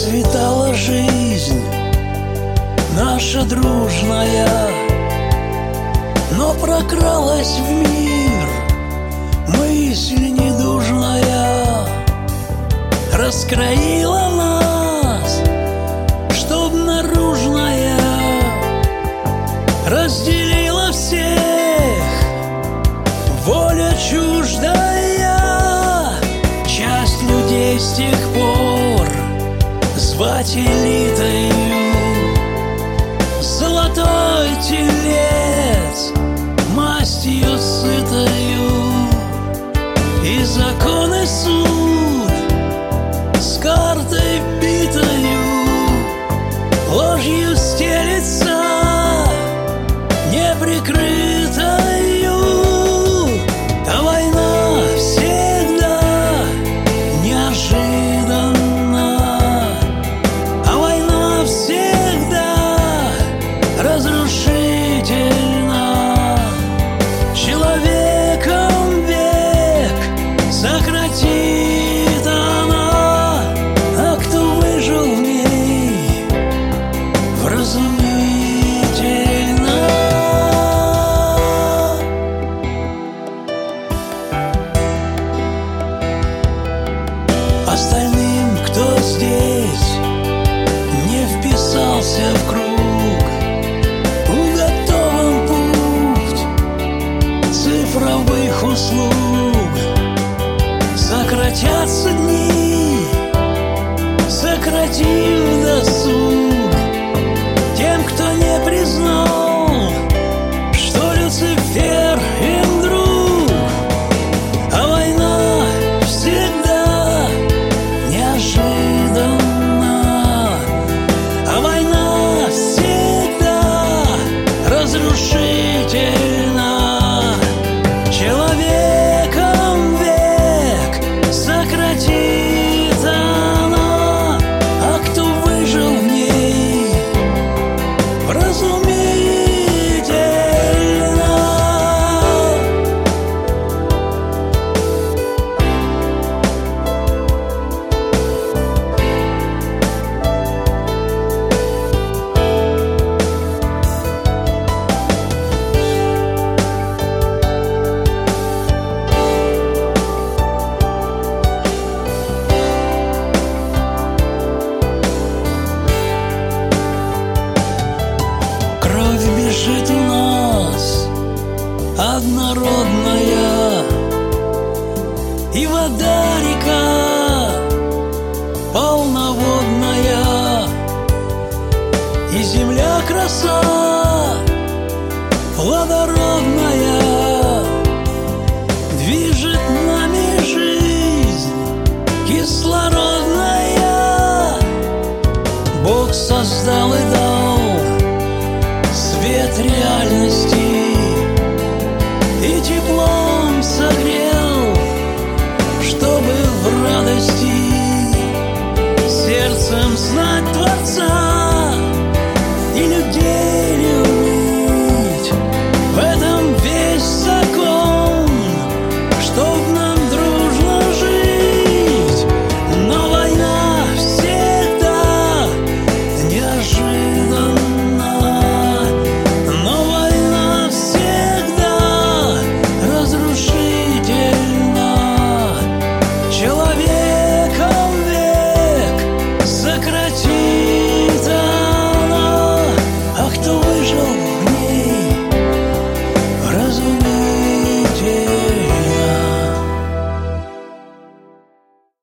Расцветала жизнь Наша дружная Но прокралась в мир Мысль недужная. Раскроила нас что наружная. Разделила всех Воля чуждая Часть людей с тех пор звать элитой Золотой телефон If однородная. И вода река полноводная. И земля краса плодородная. Движет нами жизнь кислородная. Бог создал и дал